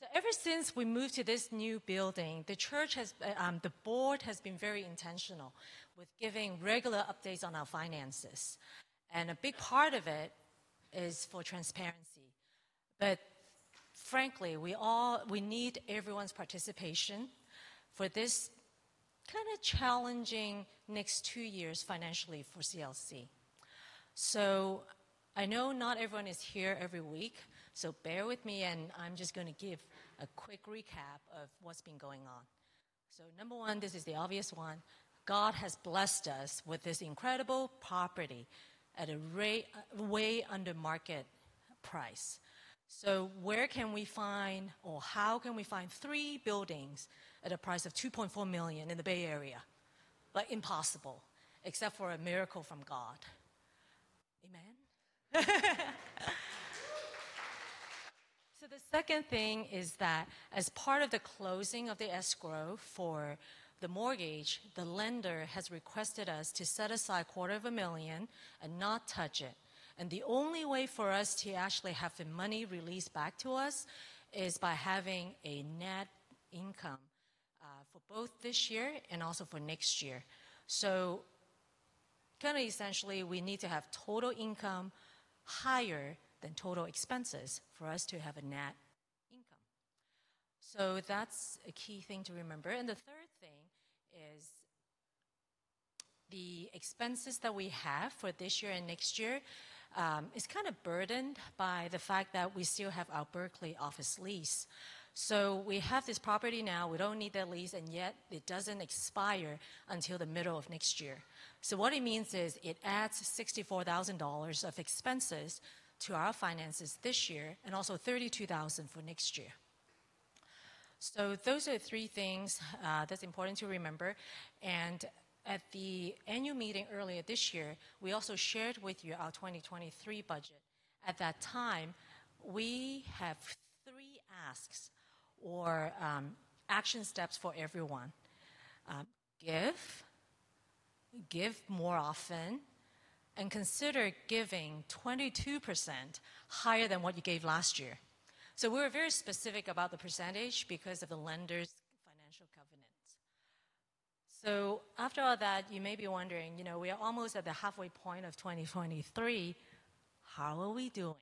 So ever since we moved to this new building, the church has, um, the board has been very intentional with giving regular updates on our finances. And a big part of it is for transparency. But frankly, we all, we need everyone's participation for this kind of challenging next two years financially for CLC. So I know not everyone is here every week, so bear with me, and I'm just going to give a quick recap of what's been going on. So, number one, this is the obvious one. God has blessed us with this incredible property at a rate, uh, way under market price. So, where can we find, or how can we find three buildings at a price of 2.4 million in the Bay Area? Like impossible, except for a miracle from God. Amen. The second thing is that as part of the closing of the escrow for the mortgage, the lender has requested us to set aside a quarter of a million and not touch it. And the only way for us to actually have the money released back to us is by having a net income uh, for both this year and also for next year. So, kind of essentially, we need to have total income higher than total expenses for us to have a net income. So that's a key thing to remember. And the third thing is the expenses that we have for this year and next year um, is kind of burdened by the fact that we still have our Berkeley office lease. So we have this property now, we don't need that lease, and yet it doesn't expire until the middle of next year. So what it means is it adds $64,000 of expenses to our finances this year and also 32,000 for next year. So those are three things uh, that's important to remember. And at the annual meeting earlier this year, we also shared with you our 2023 budget. At that time, we have three asks or um, action steps for everyone. Um, give, give more often, and consider giving 22% higher than what you gave last year. So we were very specific about the percentage because of the lender's financial covenant. So after all that, you may be wondering, you know, we are almost at the halfway point of 2023. How are we doing?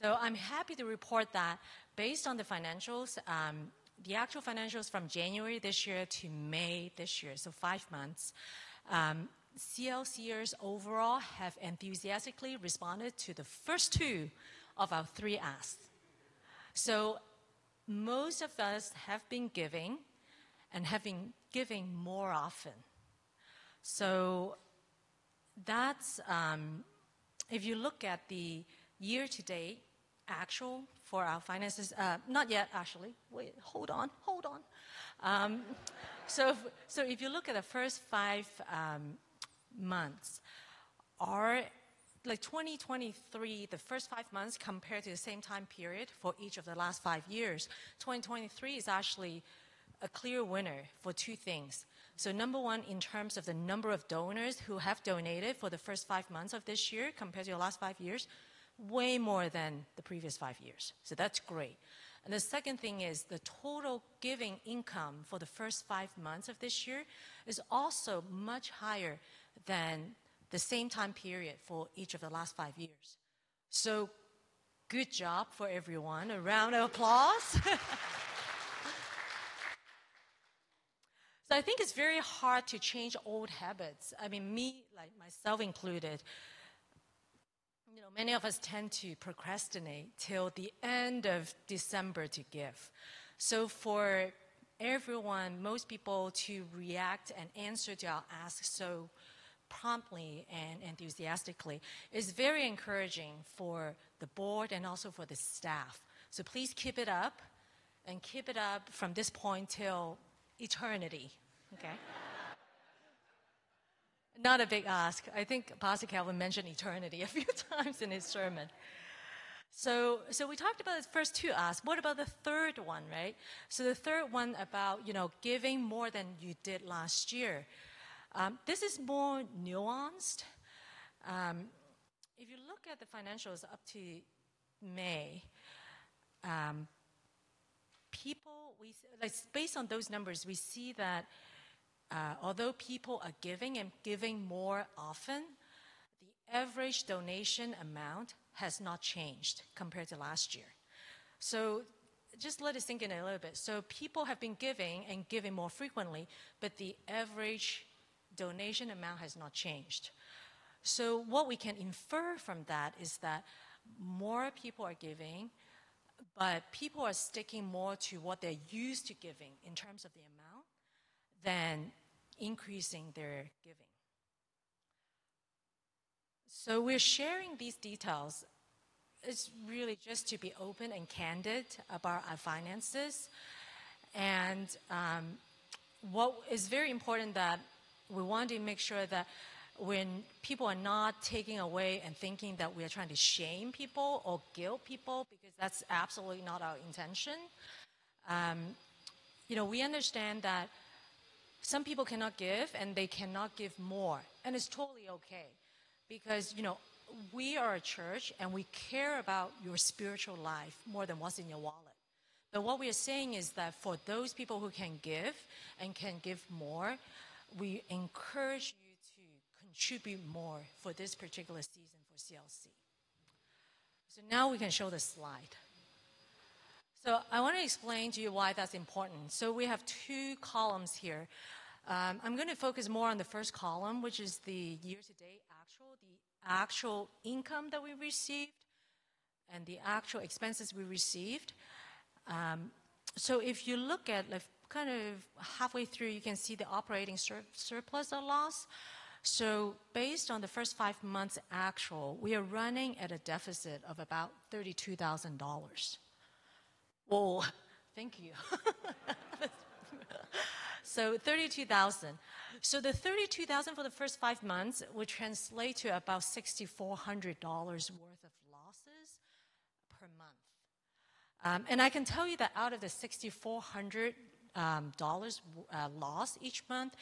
So I'm happy to report that based on the financials, um, the actual financials from January this year to May this year, so five months, um, CLCers overall have enthusiastically responded to the first two of our three asks. So most of us have been giving and have been giving more often. So that's, um, if you look at the year to date actual for our finances, uh, not yet actually, wait, hold on, hold on. Um, so, if, so if you look at the first five um, months are like 2023, the first five months compared to the same time period for each of the last five years, 2023 is actually a clear winner for two things. So, number one, in terms of the number of donors who have donated for the first five months of this year compared to the last five years, way more than the previous five years. So, that's great. And the second thing is the total giving income for the first five months of this year is also much higher than the same time period for each of the last five years. So, good job for everyone. A round of applause. so, I think it's very hard to change old habits. I mean, me, like myself included, you know, many of us tend to procrastinate till the end of December to give. So, for everyone, most people to react and answer to our ask so promptly and enthusiastically is very encouraging for the board and also for the staff. So please keep it up and keep it up from this point till eternity. Okay? Not a big ask. I think Pastor Calvin mentioned eternity a few times in his sermon. So, so we talked about the first two asks. What about the third one, right? So the third one about, you know, giving more than you did last year. Um, this is more nuanced. Um, if you look at the financials up to May, um, people, we, like, based on those numbers, we see that uh, although people are giving and giving more often, the average donation amount has not changed compared to last year. So just let it sink in a little bit. So people have been giving and giving more frequently, but the average donation amount has not changed. So what we can infer from that is that more people are giving, but people are sticking more to what they're used to giving in terms of the amount than increasing their giving. So we're sharing these details. It's really just to be open and candid about our finances. And um, what is very important that we want to make sure that when people are not taking away and thinking that we are trying to shame people or guilt people, because that's absolutely not our intention. Um, you know, we understand that some people cannot give and they cannot give more, and it's totally okay, because you know we are a church and we care about your spiritual life more than what's in your wallet. But what we are saying is that for those people who can give and can give more, we encourage you to contribute more for this particular season for CLC. So now we can show the slide. So I want to explain to you why that's important. So we have two columns here. Um, I'm going to focus more on the first column, which is the year-to-date actual, the actual income that we received, and the actual expenses we received. Um, so if you look at like kind of halfway through, you can see the operating sur- surplus or loss. So based on the first five months actual, we are running at a deficit of about $32,000. Well, thank you. so 32,000. So the 32,000 for the first five months would translate to about $6,400 worth of losses per month. Um, and I can tell you that out of the $6,400 um, uh, loss each month,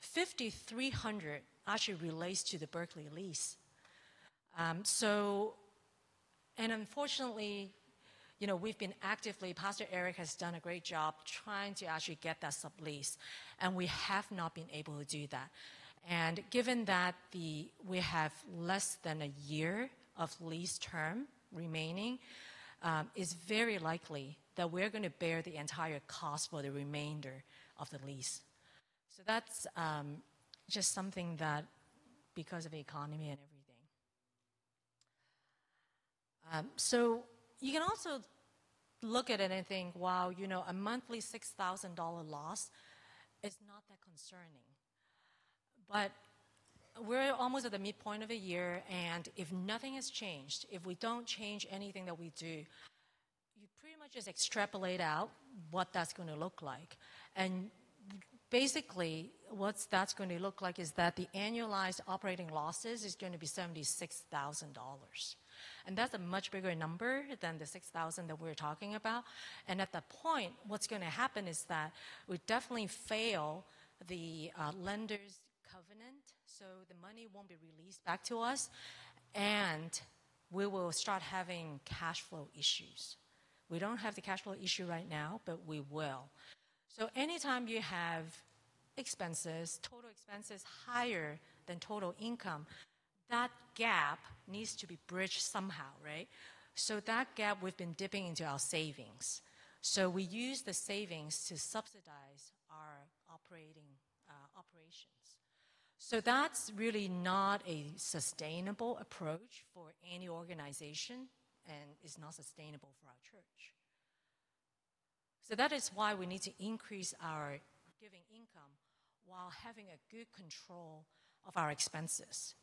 5,300 actually relates to the Berkeley lease. Um, so, and unfortunately, you know, we've been actively, Pastor Eric has done a great job trying to actually get that sublease, and we have not been able to do that. And given that the, we have less than a year of lease term remaining, it's very likely that we're going to bear the entire cost for the remainder of the lease. So that's um, just something that, because of the economy and everything. Um, so you can also look at it and think, wow, you know, a monthly $6,000 loss is not that concerning. But we're almost at the midpoint of a year, and if nothing has changed, if we don't change anything that we do, you pretty much just extrapolate out what that's going to look like. And basically, what that's going to look like is that the annualized operating losses is going to be $76,000. And that's a much bigger number than the 6,000 that we're talking about. And at that point, what's going to happen is that we definitely fail the uh, lender's covenant, so the money won't be released back to us, and we will start having cash flow issues. We don't have the cash flow issue right now, but we will. So anytime you have expenses, total expenses higher than total income, that gap needs to be bridged somehow, right? So that gap we've been dipping into our savings. So we use the savings to subsidize our operating uh, operations. So that's really not a sustainable approach for any organization and is not sustainable for our church. So that is why we need to increase our giving income while having a good control of our expenses.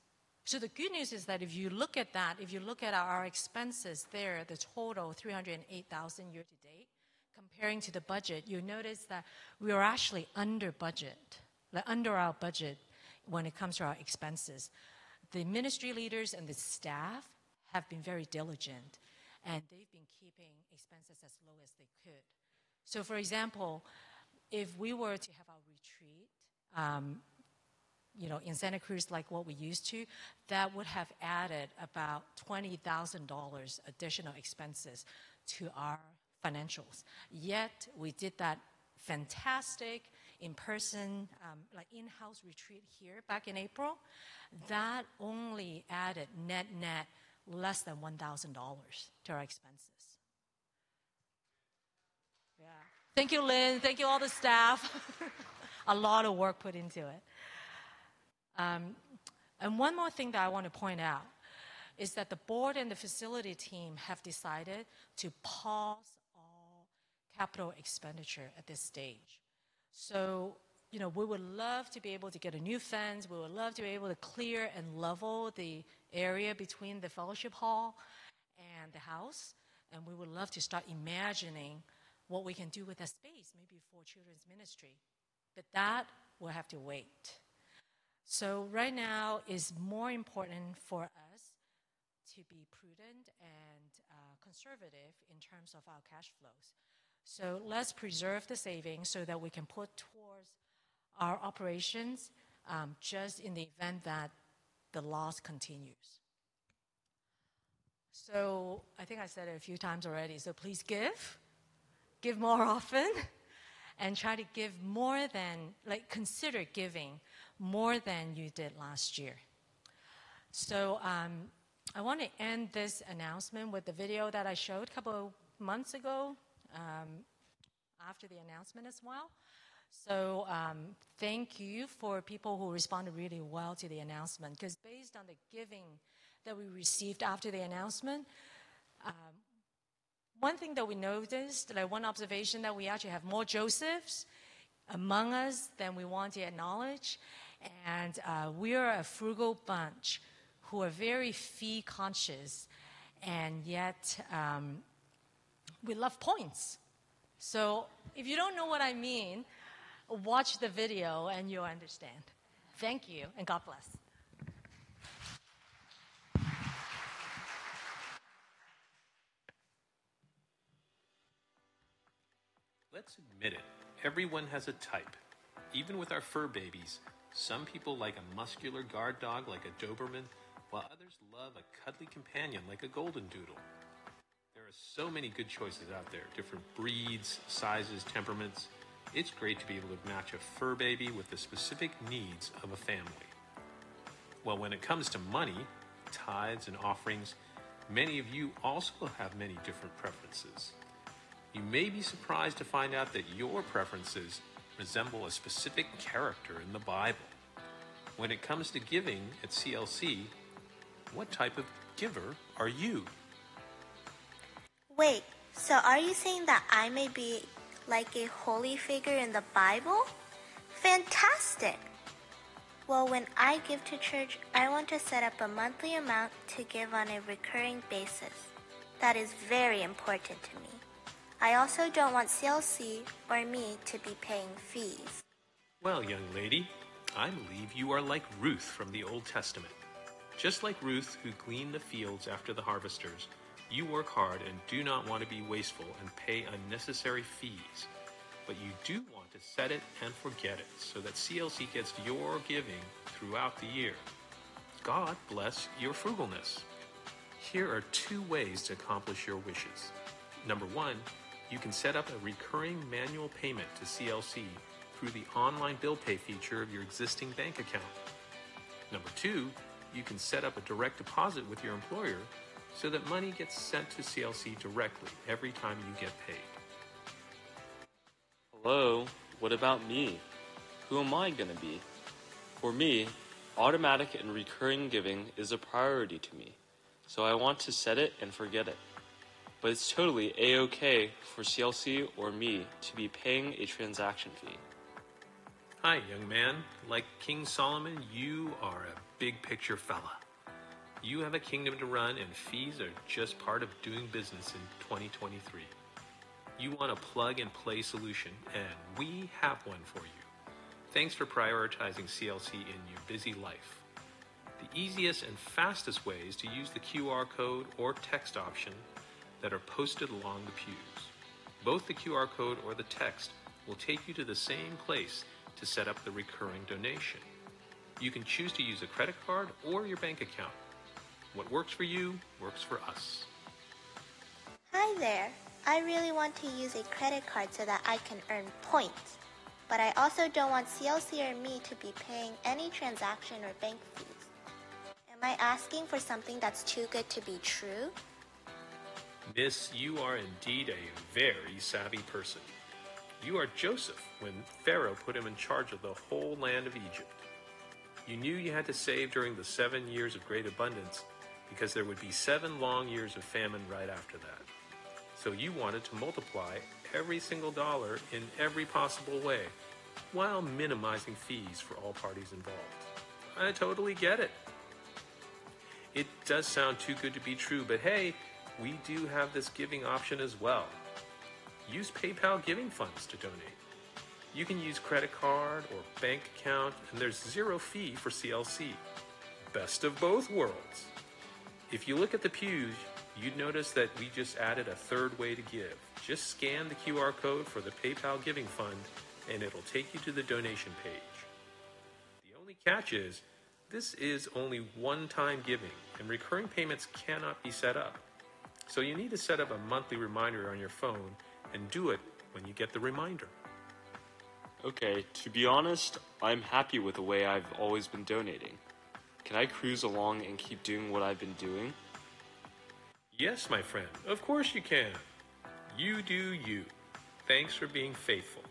So the good news is that if you look at that, if you look at our expenses there, the total 308,000 year to date, comparing to the budget, you notice that we are actually under budget, like under our budget when it comes to our expenses. The ministry leaders and the staff have been very diligent and they've been keeping expenses as low as they could. So, for example, if we were to have our retreat, um, you know, in Santa Cruz like what we used to, that would have added about $20,000 additional expenses to our financials. Yet we did that fantastic in-person, um, like in-house retreat here back in April. That only added net net less than $1,000 to our expenses. Yeah. Thank you, Lynn. Thank you, all the staff. a lot of work put into it. Um, and one more thing that I want to point out is that the board and the facility team have decided to pause capital expenditure at this stage. So, you know, we would love to be able to get a new fence. We would love to be able to clear and level the area between the fellowship hall and the house. And we would love to start imagining what we can do with that space, maybe for children's ministry. But that will have to wait. So right now is more important for us to be prudent and uh, conservative in terms of our cash flows. So let's preserve the savings so that we can put towards our operations um, just in the event that the loss continues. So I think I said it a few times already. So please give, give more often, and try to give more than, like, consider giving more than you did last year. So um, I want to end this announcement with the video that I showed a couple of months ago um, after the announcement as well. So um, thank you for people who responded really well to the announcement because based on the giving that we received after the announcement, um, one thing that we noticed, like one observation, that we actually have more Josephs among us than we want to acknowledge. And uh, we are a frugal bunch who are very fee conscious, and yet um, we love points. So if you don't know what I mean, watch the video and you'll understand. Thank you, and God bless. Let's admit it, everyone has a type. Even with our fur babies, some people like a muscular guard dog like a Doberman, while others love a cuddly companion like a Golden Doodle are so many good choices out there different breeds, sizes, temperaments. It's great to be able to match a fur baby with the specific needs of a family. Well, when it comes to money, tithes, and offerings, many of you also have many different preferences. You may be surprised to find out that your preferences resemble a specific character in the Bible. When it comes to giving at CLC, what type of giver are you? Wait, so are you saying that I may be like a holy figure in the Bible? Fantastic! Well, when I give to church, I want to set up a monthly amount to give on a recurring basis. That is very important to me. I also don't want CLC or me to be paying fees. Well, young lady, I believe you are like Ruth from the Old Testament. Just like Ruth, who gleaned the fields after the harvesters, you work hard and do not want to be wasteful and pay unnecessary fees, but you do want to set it and forget it so that CLC gets your giving throughout the year. God bless your frugalness. Here are two ways to accomplish your wishes. Number one, you can set up a recurring manual payment to CLC through the online bill pay feature of your existing bank account. Number two, you can set up a direct deposit with your employer so that money gets sent to CLC directly every time you get paid. Hello, what about me? Who am I going to be? For me, automatic and recurring giving is a priority to me, so I want to set it and forget it. But it's totally a okay for CLC or me to be paying a transaction fee. Hi, young man. Like King Solomon, you are a big picture fella. You have a kingdom to run, and fees are just part of doing business in 2023. You want a plug and play solution, and we have one for you. Thanks for prioritizing CLC in your busy life. The easiest and fastest way is to use the QR code or text option that are posted along the pews. Both the QR code or the text will take you to the same place to set up the recurring donation. You can choose to use a credit card or your bank account. What works for you works for us. Hi there. I really want to use a credit card so that I can earn points. But I also don't want CLC or me to be paying any transaction or bank fees. Am I asking for something that's too good to be true? Miss, you are indeed a very savvy person. You are Joseph when Pharaoh put him in charge of the whole land of Egypt. You knew you had to save during the seven years of great abundance because there would be seven long years of famine right after that. So you wanted to multiply every single dollar in every possible way while minimizing fees for all parties involved. I totally get it. It does sound too good to be true, but hey, we do have this giving option as well. Use PayPal giving funds to donate. You can use credit card or bank account, and there's zero fee for CLC. Best of both worlds. If you look at the pews, you'd notice that we just added a third way to give. Just scan the QR code for the PayPal Giving Fund, and it'll take you to the donation page. The only catch is, this is only one time giving, and recurring payments cannot be set up. So you need to set up a monthly reminder on your phone and do it when you get the reminder. Okay, to be honest, I'm happy with the way I've always been donating. Can I cruise along and keep doing what I've been doing? Yes, my friend, of course you can. You do you. Thanks for being faithful.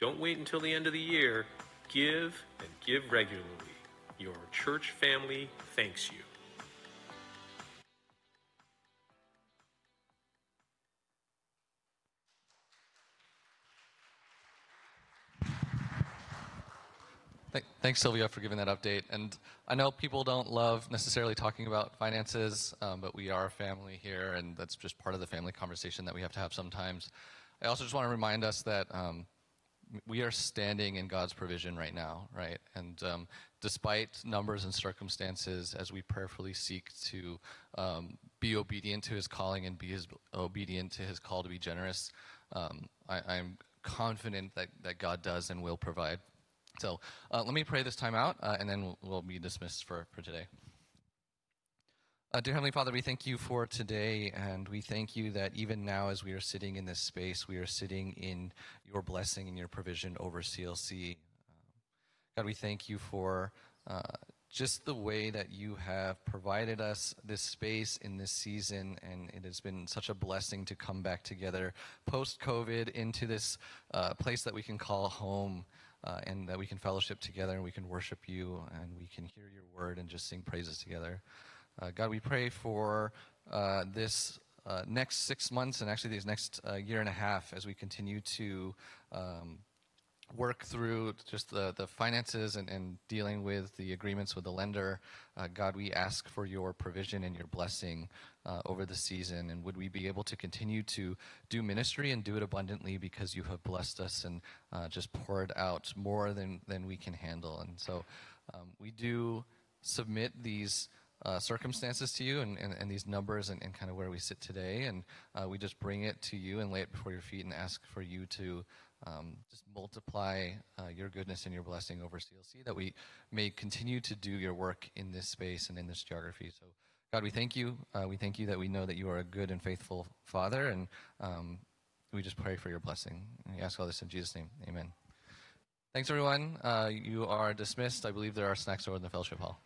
Don't wait until the end of the year. Give and give regularly. Your church family thanks you. Thanks, Sylvia, for giving that update. And I know people don't love necessarily talking about finances, um, but we are a family here, and that's just part of the family conversation that we have to have sometimes. I also just want to remind us that um, we are standing in God's provision right now, right? And um, despite numbers and circumstances, as we prayerfully seek to um, be obedient to His calling and be his, obedient to His call to be generous, um, I, I'm confident that, that God does and will provide. So uh, let me pray this time out, uh, and then we'll, we'll, be dismissed for, for today. Uh, dear Heavenly Father, we thank you for today, and we thank you that even now, as we are sitting in this space, we are sitting in your blessing and your provision over CLC. God, we thank you for uh, just the way that you have provided us this space in this season, and it has been such a blessing to come back together post COVID into this uh, place that we can call home uh, and that we can fellowship together and we can worship you and we can hear your word and just sing praises together. Uh, God, we pray for uh, this uh, next six months and actually these next uh, year and a half as we continue to um, work through just the, the finances and, and dealing with the agreements with the lender. Uh, God, we ask for your provision and your blessing uh, over the season. And would we be able to continue to do ministry and do it abundantly because you have blessed us and uh, just poured out more than, than we can handle. And so um, we do submit these. Uh, circumstances to you and, and, and these numbers and, and, kind of where we sit today. And uh, we just bring it to you and lay it before your feet and ask for you to um, just multiply uh, your goodness and your blessing over CLC, that we may continue to do your work in this space and in this geography. So, God, we thank you. Uh, we thank you that we know that you are a good and faithful Father, and um, we just pray for your blessing. And we ask all this in Jesus' name. Amen. Thanks, everyone. Uh, you are dismissed. I believe there are snacks over in the fellowship hall.